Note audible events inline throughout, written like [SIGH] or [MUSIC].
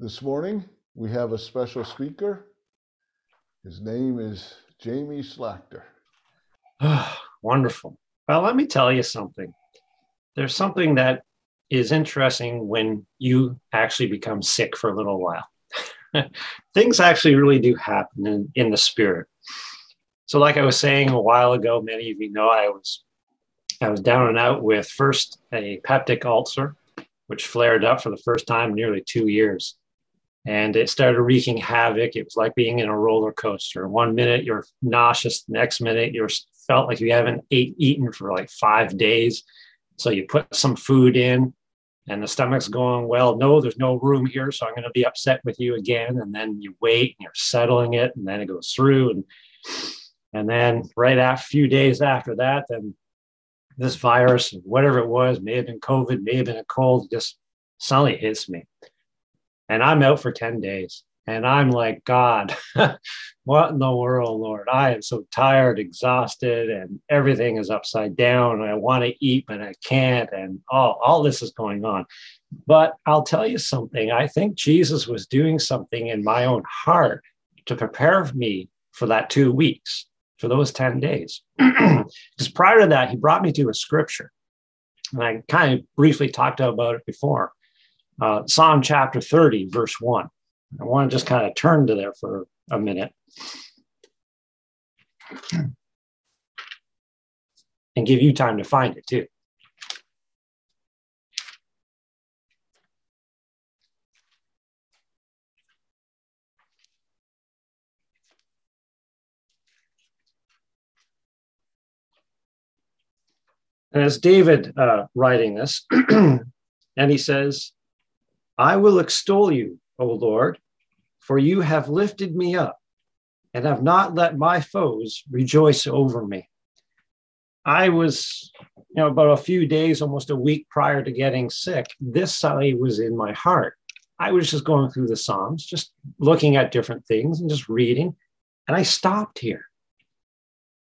This morning, we have a special speaker. His name is Jamie Slagter. [SIGHS] Wonderful. Well, let me tell you something. There's something that is interesting when you actually become sick for a little while. [LAUGHS] Things actually really do happen in, in the spirit. So, like I was saying a while ago, many of you know I was I was down and out with first a peptic ulcer, which flared up for the first time in nearly two years. And it started wreaking havoc. It was like being in a roller coaster. One minute you're nauseous, next minute you felt like you haven't ate, eaten for like five days. So you put some food in, and the stomach's going, Well, no, there's no room here. So I'm going to be upset with you again. And then you wait and you're settling it, and then it goes through. And and then right after a few days after that, then this virus, whatever it was, may have been COVID, may have been a cold, just suddenly hits me. And I'm out for 10 days. And I'm like, God, [LAUGHS] what in the world, Lord? I am so tired, exhausted, and everything is upside down. I want to eat, but I can't. And all, all this is going on. But I'll tell you something. I think Jesus was doing something in my own heart to prepare me for that two weeks for those 10 days. [CLEARS THROAT] Because prior to that, he brought me to a scripture. And I kind of briefly talked about it before. Uh, Psalm chapter 30, verse 1. I want to just kind of turn to there for a minute. And give you time to find it too. And as David uh, writing this, [CLEARS THROAT] and he says, I will extol you, O Lord, for you have lifted me up and have not let my foes rejoice over me. I was, you know, about a few days, almost a week prior to getting sick, this suddenly was in my heart. I was just going through the Psalms, just looking at different things and just reading. And I stopped here.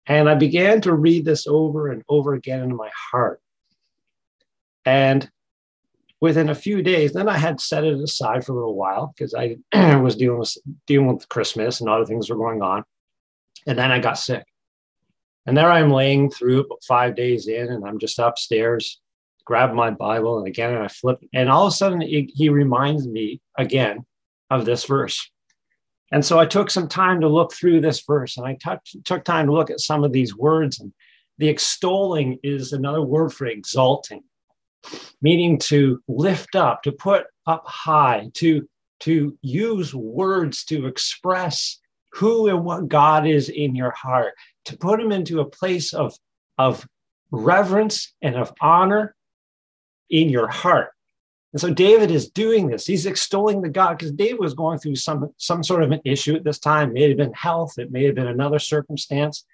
And I began to read this over and over again in my heart. And within a few days, then I had set it aside for a little while because I [CLEARS THROAT] was dealing with dealing with Christmas and other things were going on. And then I got sick. And there I'm laying through five days in, and I'm just upstairs, grab my Bible, and again I flip, and all of a sudden he reminds me again of this verse. And so I took some time to look through this verse and I t- took time to look at some of these words. And the extolling is another word for exalting, meaning to lift up, to put up high, to, to use words to express who and what God is in your heart, to put him into a place of, of reverence and of honor in your heart. And so David is doing this. He's extolling the God because David was going through some, some sort of an issue at this time. It may have been health, it may have been another circumstance.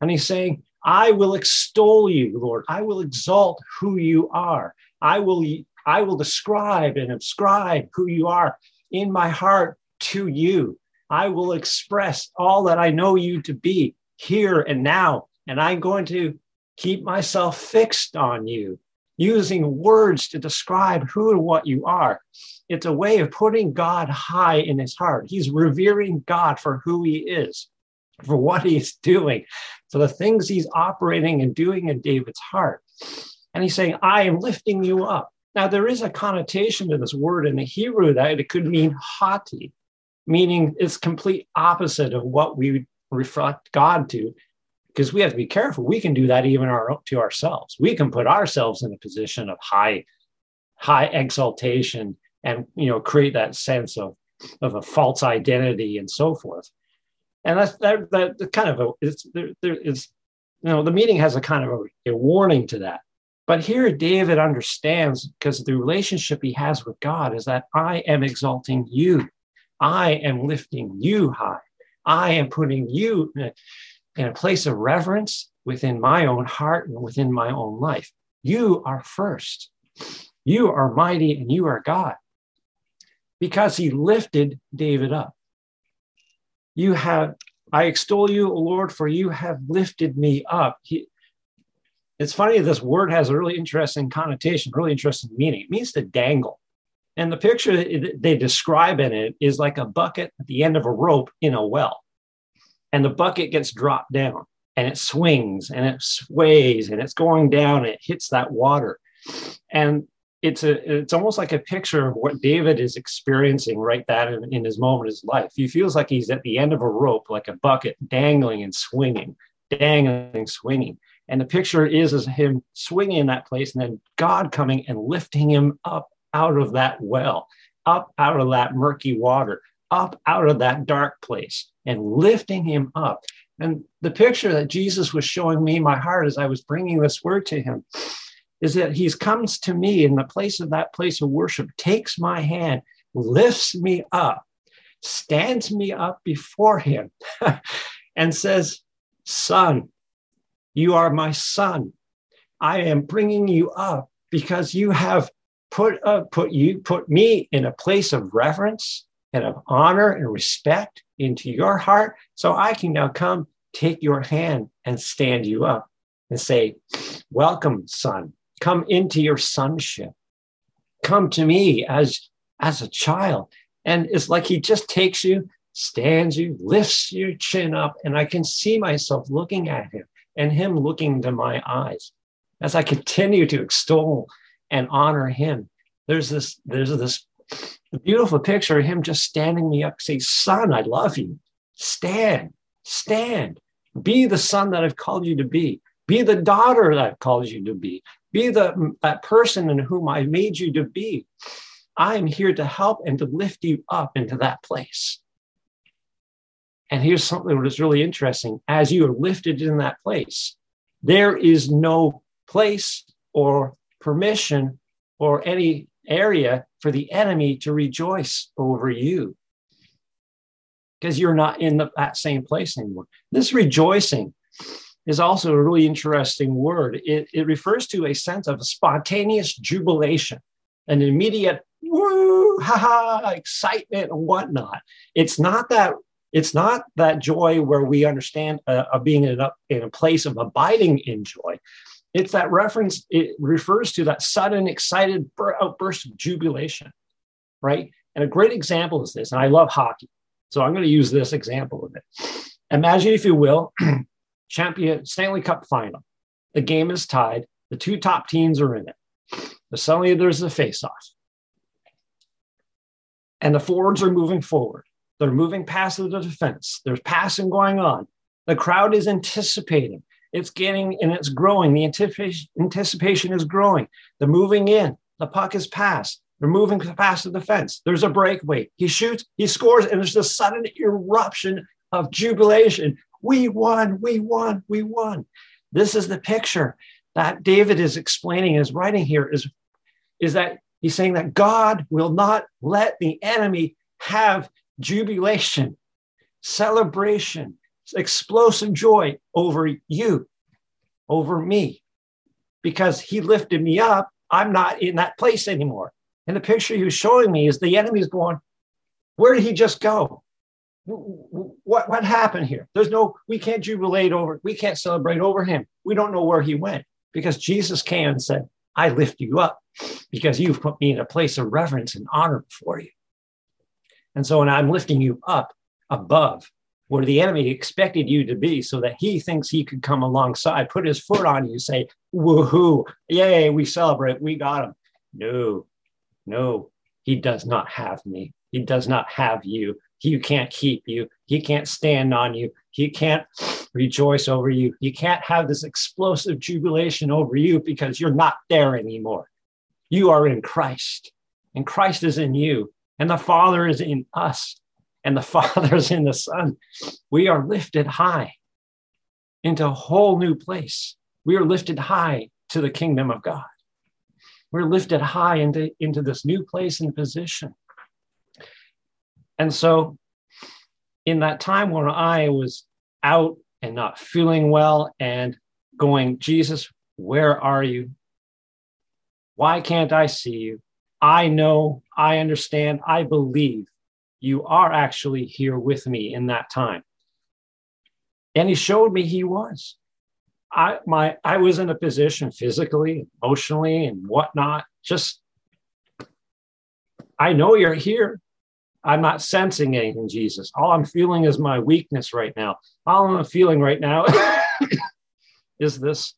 And he's saying, I will extol you, Lord. I will exalt who you are. I will, I will describe and ascribe who you are in my heart to you. I will express all that I know you to be here and now. And I'm going to keep myself fixed on you using words to describe who and what you are. It's a way of putting God high in his heart. He's revering God for who he is, for what he's doing, for the things he's operating and doing in David's heart. And he's saying, I am lifting you up. Now, there is a connotation to this word in the Hebrew that it could mean haughty, meaning it's complete opposite of what we reflect God to because we have to be careful. We can do that even our, to ourselves. We can put ourselves in a position of high, high exaltation, and you know create that sense of of a false identity and so forth. And that's that that kind of a it's there, there is you know the meeting has a kind of a, a warning to that. But here David understands because the relationship he has with God is that I am exalting you. I am lifting you high. I am putting you in a place of reverence within my own heart and within my own life. You are first. You are mighty and you are God. Because he lifted David up. You have, I extol you, O Lord, for you have lifted me up. He, it's funny, this word has a really interesting connotation, really interesting meaning. It means to dangle. And the picture they describe in it is like a bucket at the end of a rope in a well. And the bucket gets dropped down and it swings and it sways and it's going down and it hits that water. And it's a it's almost like a picture of what David is experiencing right that in, in his moment of his life. He feels like he's at the end of a rope, like a bucket, dangling and swinging, dangling, swinging. And the picture is as him swinging in that place, and then God coming and lifting him up out of that well, up out of that murky water, up out of that dark place, and lifting him up. And the picture that Jesus was showing me in my heart as I was bringing this word to him is that he comes to me in the place of that place of worship, takes my hand, lifts me up, stands me up before him, [LAUGHS] and says, Son, you are my son. I am bringing you up because you have put uh, put you put me in a place of reverence and of honor and respect into your heart, so I can now come take your hand and stand you up and say, "Welcome, son come into your sonship. Come to me as as a child. And it's like he just takes you stands you lifts your chin up and i can see myself looking at him and him looking to my eyes as i continue to extol and honor him. There's this there's this beautiful picture of him just standing me up say son i love you. Stand stand. Be the son that i've called you to be. Be the daughter that i've called you to be be the that person in whom I made you to be. I am here to help and to lift you up into that place. And here's something that is really interesting. As you are lifted in that place, there is no place or permission or any area for the enemy to rejoice over you because you're not in the, that same place anymore. This rejoicing is also a really interesting word. It, it refers to a sense of spontaneous jubilation, an immediate woo, ha ha, excitement and whatnot. It's not that it's not that joy where we understand uh, of being in a, in a place of abiding in joy. It's that reference, it refers to that sudden, excited outburst of jubilation, right? And a great example is this, and I love hockey. So I'm going to use this example of it. Imagine, if you will, [CLEARS THROAT] champion Stanley Cup final. The game is tied. The two top teams are in it. But suddenly there's a face-off. And the forwards are moving forward. They're moving past the defense. There's passing going on. The crowd is anticipating. It's getting and it's growing. The anticipation, is growing. They're moving in. The puck is passed. They're moving past the defense. There's a breakaway. He shoots, he scores, and there's this sudden eruption of jubilation we won, we won, we won. This is the picture that David is explaining his writing here is, is that he's saying that God will not let the enemy have jubilation, celebration, explosive joy over you, over me, because he lifted me up. I'm not in that place anymore. And the picture he was showing me is the enemy's going, Where did he just go? What what happened here? There's no, we can't jubilate over, we can't celebrate over him. We don't know where he went because Jesus came and said, I lift you up because you've put me in a place of reverence and honor before you. And so when I'm lifting you up above where the enemy expected you to be so that he thinks he could come alongside, put his foot on you, say, woohoo, yay, we celebrate, we got him. No, no, he does not have me. He does not have you. He can't keep you. He can't stand on you. He can't rejoice over you. He can't have this explosive jubilation over you because you're not there anymore. You are in Christ, and Christ is in you, and the Father is in us, and the [LAUGHS] Father is in the Son. We are lifted high into a whole new place. We are lifted high to the kingdom of God. We're lifted high into, into this new place and position. And so, in that time when I was out and not feeling well and going, Jesus, where are you? Why can't I see you? I know, I understand, I believe you are actually here with me in that time. And he showed me he was. I my I was in a position physically, emotionally, and whatnot, just I know you're here. I'm not sensing anything, Jesus. All I'm feeling is my weakness right now. All I'm feeling right now [COUGHS] is this,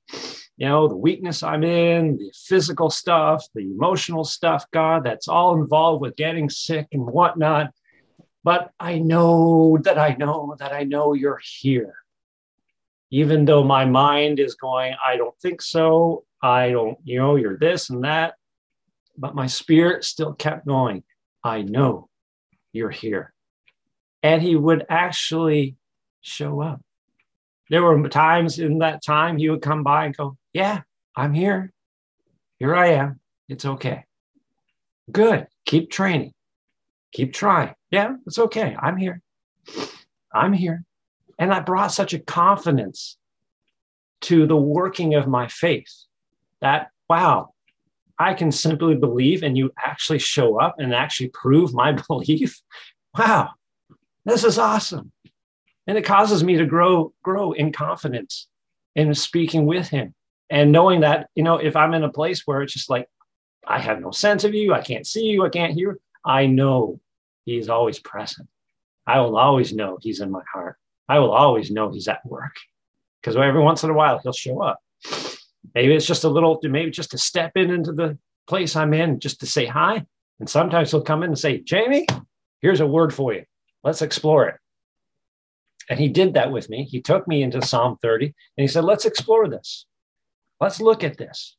you know, the weakness I'm in, the physical stuff, the emotional stuff, God, that's all involved with getting sick and whatnot. But I know that I know that I know you're here. Even though my mind is going, I don't think so. I don't, you know, you're this and that. But my spirit still kept going. I know you're here. And he would actually show up. There were times in that time he would come by and go, Yeah, I'm here. Here I am. It's okay. Good. Keep training. Keep trying. Yeah, it's okay. I'm here. I'm here. And I brought such a confidence to the working of my faith that, wow, I can simply believe and you actually show up and actually prove my [LAUGHS] belief. Wow, this is awesome. And it causes me to grow, grow in confidence in speaking with him and knowing that, you know, if I'm in a place where it's just like, I have no sense of you, I can't see you, I can't hear, I know he's always present. I will always know he's in my heart. I will always know he's at work because every once in a while he'll show up. Maybe it's just a little, maybe just to step in into the place I'm in just to say hi. And sometimes he'll come in and say, Jamie, here's a word for you. Let's explore it. And he did that with me. He took me into Psalm 30 and he said, let's explore this. Let's look at this.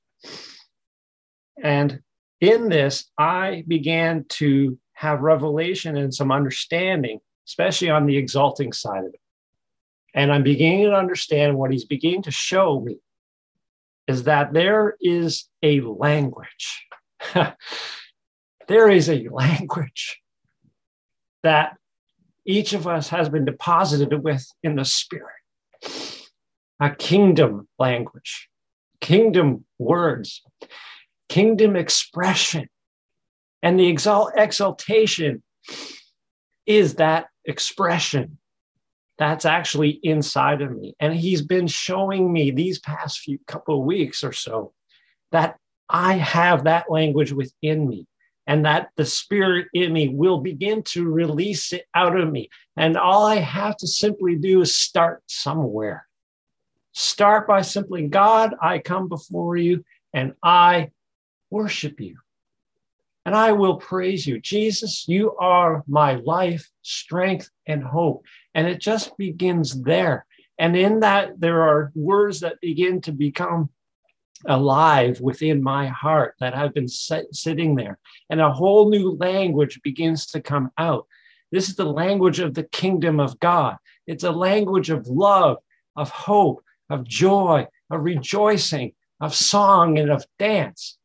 And in this, I began to have revelation and some understanding, especially on the exalting side of it. And I'm beginning to understand what he's beginning to show me is that there is a language. [LAUGHS] there is a language that each of us has been deposited with in the spirit. A kingdom language, kingdom words, kingdom expression. And the exalt- exaltation is that expression that's actually inside of me. And he's been showing me these past few couple of weeks or so that I have that language within me and that the spirit in me will begin to release it out of me. And all I have to simply do is start somewhere. Start by simply, God, I come before you and I worship you. And I will praise you. Jesus, you are my life, strength, and hope. And it just begins there. And in that, there are words that begin to become alive within my heart that have been sit, sitting there. And a whole new language begins to come out. This is the language of the kingdom of God. It's a language of love, of hope, of joy, of rejoicing, of song, and of dance.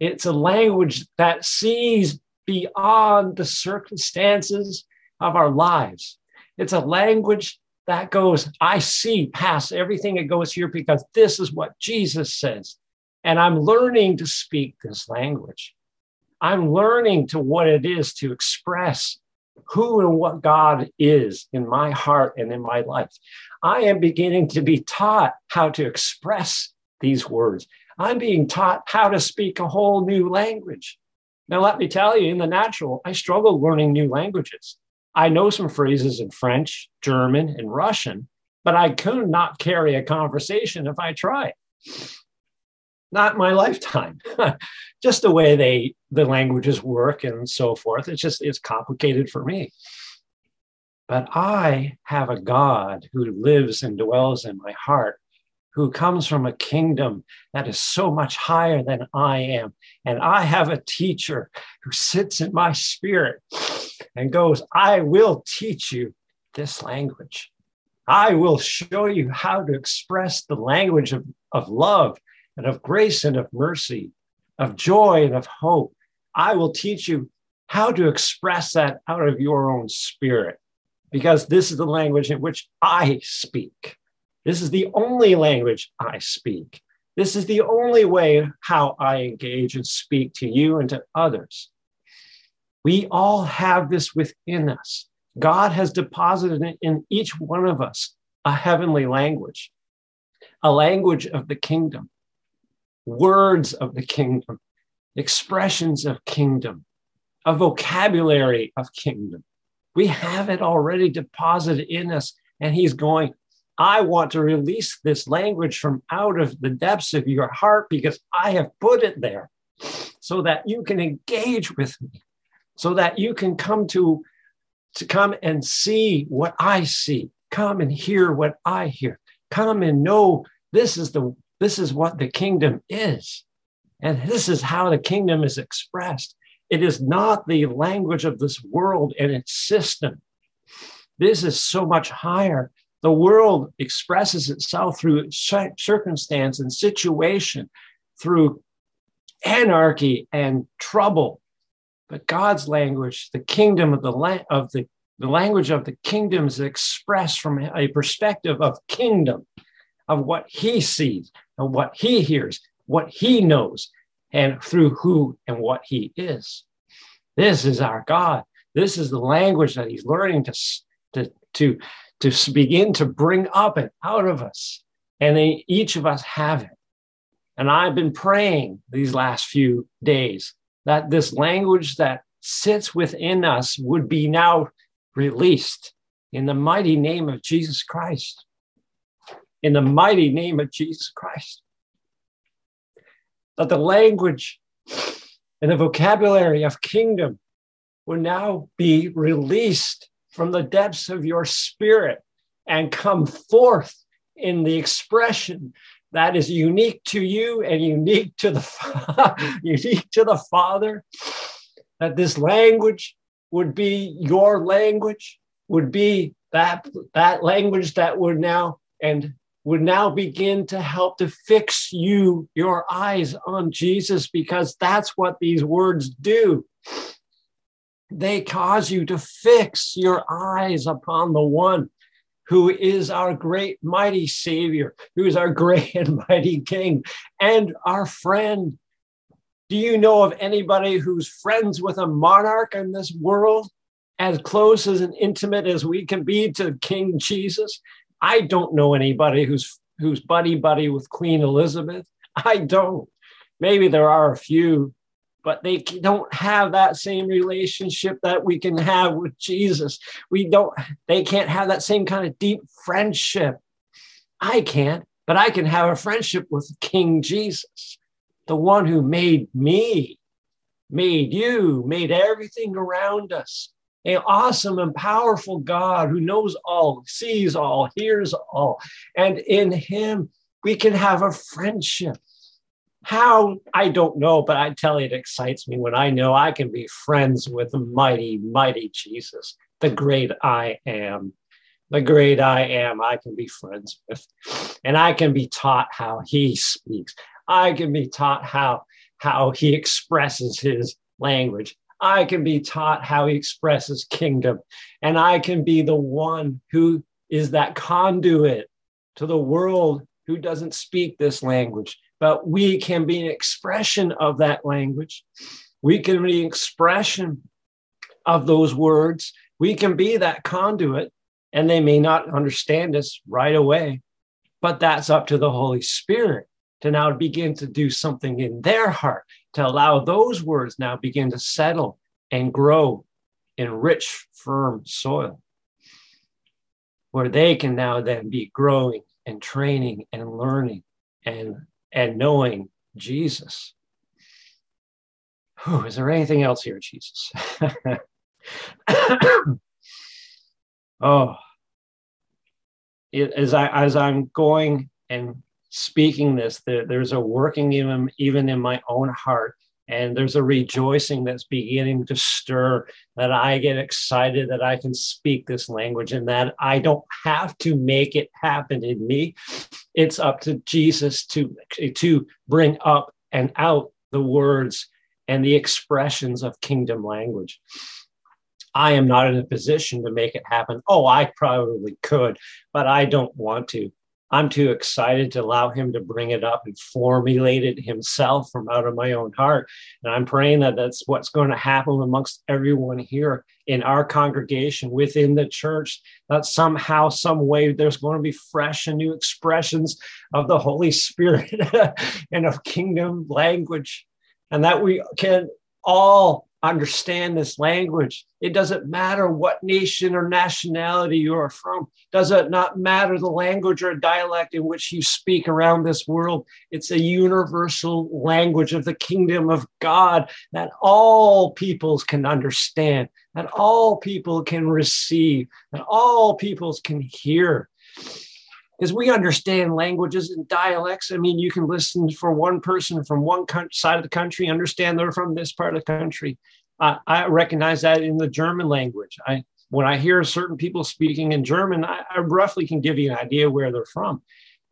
It's a language that sees beyond the circumstances of our lives. It's a language that goes, I see past everything that goes here because this is what Jesus says. And I'm learning to speak this language. I'm learning to what it is to express who and what God is in my heart and in my life. I am beginning to be taught how to express these words. I'm being taught how to speak a whole new language. Now, let me tell you, in the natural, I struggle learning new languages. I know some phrases in French, German, and Russian, but I could not carry a conversation if I tried. Not my [LAUGHS] lifetime. [LAUGHS] just the way they the languages work and so forth. It's just it's complicated for me. But I have a God who lives and dwells in my heart, who comes from a kingdom that is so much higher than I am. And I have a teacher who sits in my spirit and goes, I will teach you this language. I will show you how to express the language of, of love and of grace and of mercy, of joy and of hope. I will teach you how to express that out of your own spirit, because this is the language in which I speak. This is the only language I speak. This is the only way how I engage and speak to you and to others. We all have this within us. God has deposited in each one of us a heavenly language, a language of the kingdom, words of the kingdom, expressions of kingdom. a vocabulary of kingdom. We have it already deposited in us. And he's going, I want to release this language from out of the depths of your heart because I have put it there so that you can engage with me, so that you can come to, to come and see what I see, come and hear what I hear, come and know this is the this is what the kingdom is. And this is how the kingdom is expressed. It is not the language of this world and its system. This is so much higher. The world expresses itself through circumstance and situation, through anarchy and trouble. But God's language, the kingdom of the la- of the, the language of the kingdom is expressed from a perspective of kingdom, of what he sees and what he hears, what he knows, and through who and what he is. This is our God. This is the language that he's learning to, to, to, to begin to bring up and out of us. And they, each of us have it. And I've been praying these last few days that this language that sits within us would be now released in the mighty name of Jesus Christ. In the mighty name of Jesus Christ. That the language and the vocabulary of kingdom will now be released from the depths of your spirit and come forth in the expression that is unique to you and unique to the [LAUGHS] unique to the father that this language would be your language would be that that language that would now and would now begin to help to fix you your eyes on Jesus because that's what these words do they cause you to fix your eyes upon the one who is our great mighty Savior, who is our [LAUGHS] great and mighty King, and our friend. Do you know of anybody who's friends with a monarch in this world, as close as and intimate as we can be to King Jesus? I don't know anybody who's who's buddy buddy with Queen Elizabeth. I don't. Maybe there are a few, but they don't have that same relationship that we can have with Jesus. We don't, they can't have that same kind of deep friendship. I can't, but I can have a friendship with King Jesus, the one who made me, made you, made everything around us. An awesome and powerful God who knows all, sees all, hears all. And in him, we can have a friendship how I don't know, but I tell you, it excites me when I know I can be friends with mighty, mighty Jesus, the great I am. The great I am, I can be friends with. And I can be taught how he speaks. I can be taught how, how he expresses his language. I can be taught how he expresses kingdom. And I can be the one who is that conduit to the world who doesn't speak this language but we can be an expression of that language. We can be an expression of those words. We can be that conduit, and they may not understand us right away, but that's up to the Holy Spirit to now begin to do something in their heart, to allow those words now begin to settle and grow in rich, firm soil, where they can now then be growing and training and learning and and knowing Jesus. Whew, is there anything else here, Jesus? [COUGHS] oh, it, as I as I'm going and speaking this, there, there's a working even even in my own heart and there's a rejoicing that's beginning to stir that I get excited that I can speak this language and that I don't have to make it happen in me. It's up to Jesus to, to bring up and out the words and the expressions of kingdom language. I am not in a position to make it happen. Oh, I probably could, but I don't want to. I'm too excited to allow him to bring it up and formulate it himself from out of my own heart. And I'm praying that that's what's going to happen amongst everyone here in our congregation within the church, that somehow, some way, there's going to be fresh and new expressions of the Holy Spirit [LAUGHS] and of kingdom language. And that we can all understand this language. It doesn't matter what nation or nationality you are from. Does it not matter the language or dialect in which you speak around this world? It's a universal language of the kingdom of God that all peoples can understand, that all people can receive, that all peoples can hear because we understand languages and dialects. I mean, you can listen for one person from one side of the country, understand they're from this part of the country. Uh, I recognize that in the German language. I when I hear certain people speaking in German, I, I roughly can give you an idea where they're from.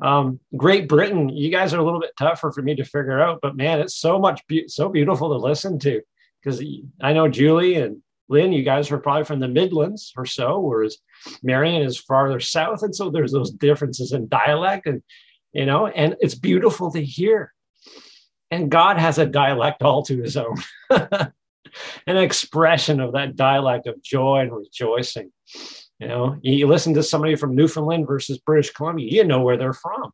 Um, Great Britain, you guys are a little bit tougher for me to figure out, but man, it's so much be- so beautiful to listen to because I know Julie and Lynn, you guys are probably from the Midlands or so, whereas Marion is farther south. And so there's those differences in dialect and, you know, and it's beautiful to hear. And God has a dialect all to his own, [LAUGHS] an expression of that dialect of joy and rejoicing. You know, you listen to somebody from Newfoundland versus British Columbia, you know where they're from.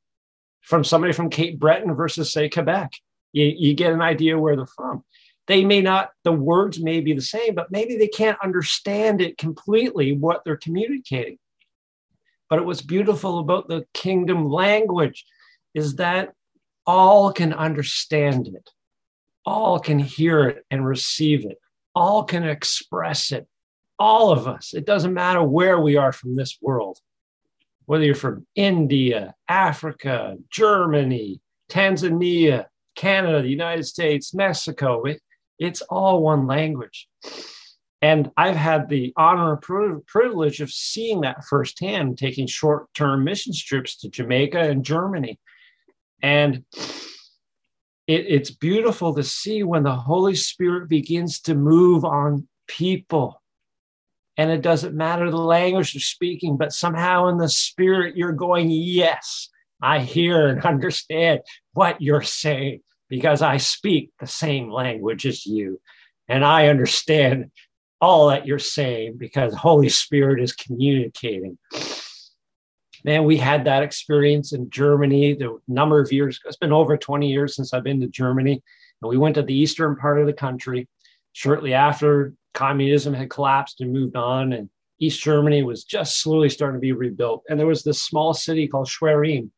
From somebody from Cape Breton versus, say, Quebec, you, you get an idea where they're from they may not the words may be the same but maybe they can't understand it completely what they're communicating. But what's beautiful about the kingdom language is that all can understand it. All can hear it and receive it. All can express it. All of us. It doesn't matter where we are from this world. Whether you're from india africa germany tanzania canada the united states mexico it's all one language. And I've had the honor and privilege of seeing that firsthand, taking short term mission trips to Jamaica and Germany. And it, it's beautiful to see when the Holy Spirit begins to move on people. And it doesn't matter the language they're speaking, but somehow in the spirit, you're going, Yes, I hear and [LAUGHS] understand what you're saying because I speak the same language as you and I understand all that you're saying because Holy Spirit is communicating. Man, we had that experience in Germany the number of years. It's been over 20 years since I've been to Germany. And we went to the eastern part of the country shortly after communism had collapsed and moved on. And East Germany was just slowly starting to be rebuilt. And there was this small city called Schwerin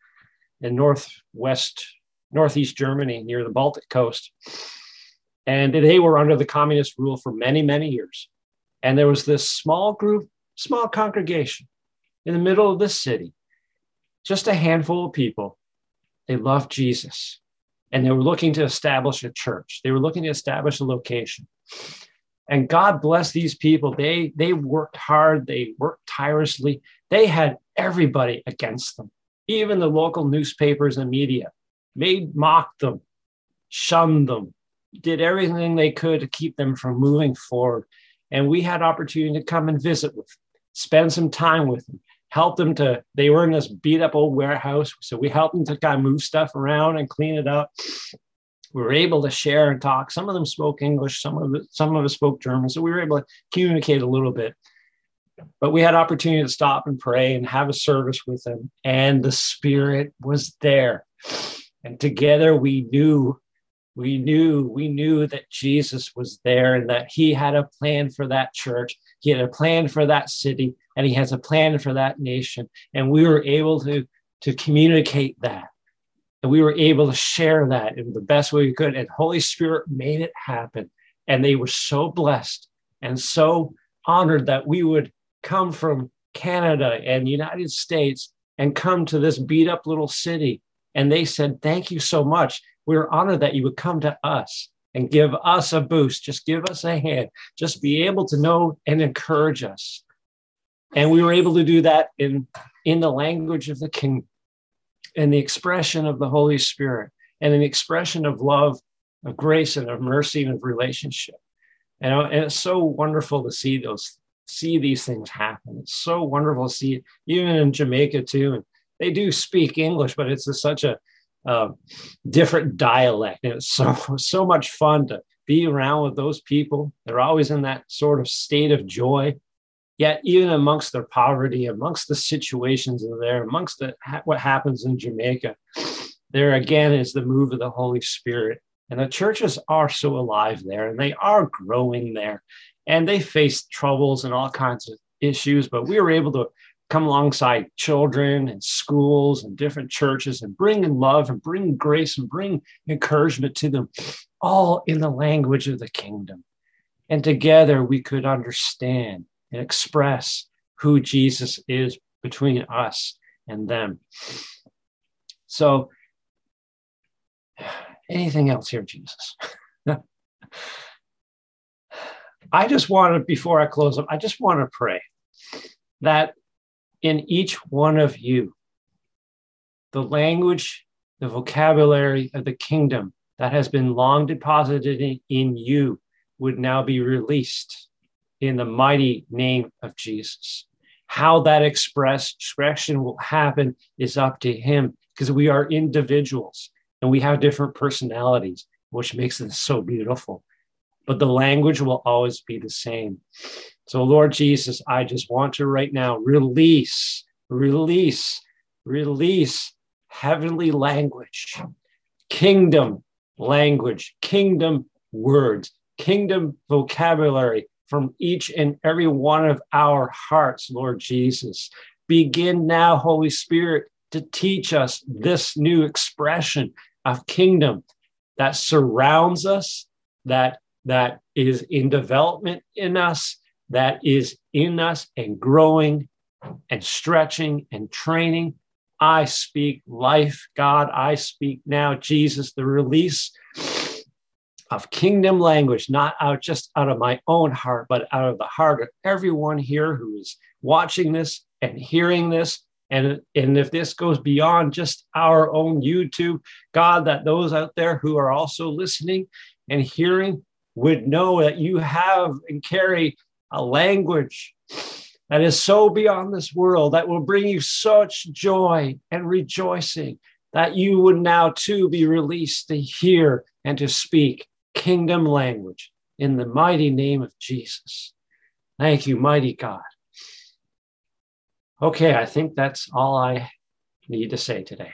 in northwest northeast Germany near the Baltic coast. And they were under the communist rule for many, many years. And there was this small group, small congregation in the middle of the city, just a handful of people. They loved Jesus and they were looking to establish a church. They were looking to establish a location. And God bless these people. They, they worked hard, they worked tirelessly. They had everybody against them, even the local newspapers and media made mocked them, shunned them, did everything they could to keep them from moving forward. And we had opportunity to come and visit with, them, spend some time with them, help them to. They were in this beat up old warehouse, so we helped them to kind of move stuff around and clean it up. We were able to share and talk. Some of them spoke English, some of it, some of us spoke German, so we were able to communicate a little bit. But we had opportunity to stop and pray and have a service with them, and the Spirit was there and together we knew, we knew, we knew that Jesus was there and that he had a plan for that church. He had a plan for that city and he has a plan for that nation. And we were able to, to communicate that. And we were able to share that in the best way we could. And Holy Spirit made it happen. And they were so blessed and so honored that we would come from Canada and United States and come to this beat up little city and they said, Thank you so much. We're honored that you would come to us and give us a boost. Just give us a hand. Just be able to know and encourage us. And we were able to do that in, in the language of the King and the expression of the Holy Spirit and an expression of love, of grace, and of mercy and of relationship. And, uh, and it's so wonderful to see those see these things happen. It's so wonderful to see it, even in Jamaica too. And they do speak English, but it's a, such a uh, different dialect. It's [LAUGHS] so so much fun to be around with those people. They're always in that sort of state of joy. Yet, even amongst their poverty, amongst the situations that are there, amongst the, what happens in Jamaica, there again is the move of the Holy Spirit. And the churches are so alive there and they are growing there and they face troubles and all kinds of issues, but we were able to come alongside children and schools and different churches and bring in love and bring grace and bring encouragement to them, all in the language of the kingdom. And together we could understand and express who Jesus is between us and them. So, anything else here, Jesus? [LAUGHS] I just want to, before I close up, I just want to pray that in each one of you, the language, the vocabulary of the kingdom that has been long deposited in, in you would now be released in the mighty name of Jesus. How that express, expression will happen is up to Him because we are individuals and we have different personalities, which makes it so beautiful. But the language will always be the same. So, Lord Jesus, I just want to right now release, release, release heavenly language, kingdom language, kingdom words, kingdom vocabulary from each and every one of our hearts, Lord Jesus. Begin now, Holy Spirit, to teach us this new expression of kingdom that surrounds us, that, that is in development in us, that is in us and growing and stretching and training. I speak life, God. I speak now, Jesus, the release of kingdom language, not out just out of my own heart, but out of the heart of everyone here who is watching this and hearing this. And, and if this goes beyond just our own YouTube, God, that those out there who are also listening and hearing would know that you have and carry a language that is so beyond this world that will bring you such joy and rejoicing that you would now too be released to hear and to speak kingdom language in the mighty name of Jesus. Thank you, mighty God. Okay, I think that's all I need to say today.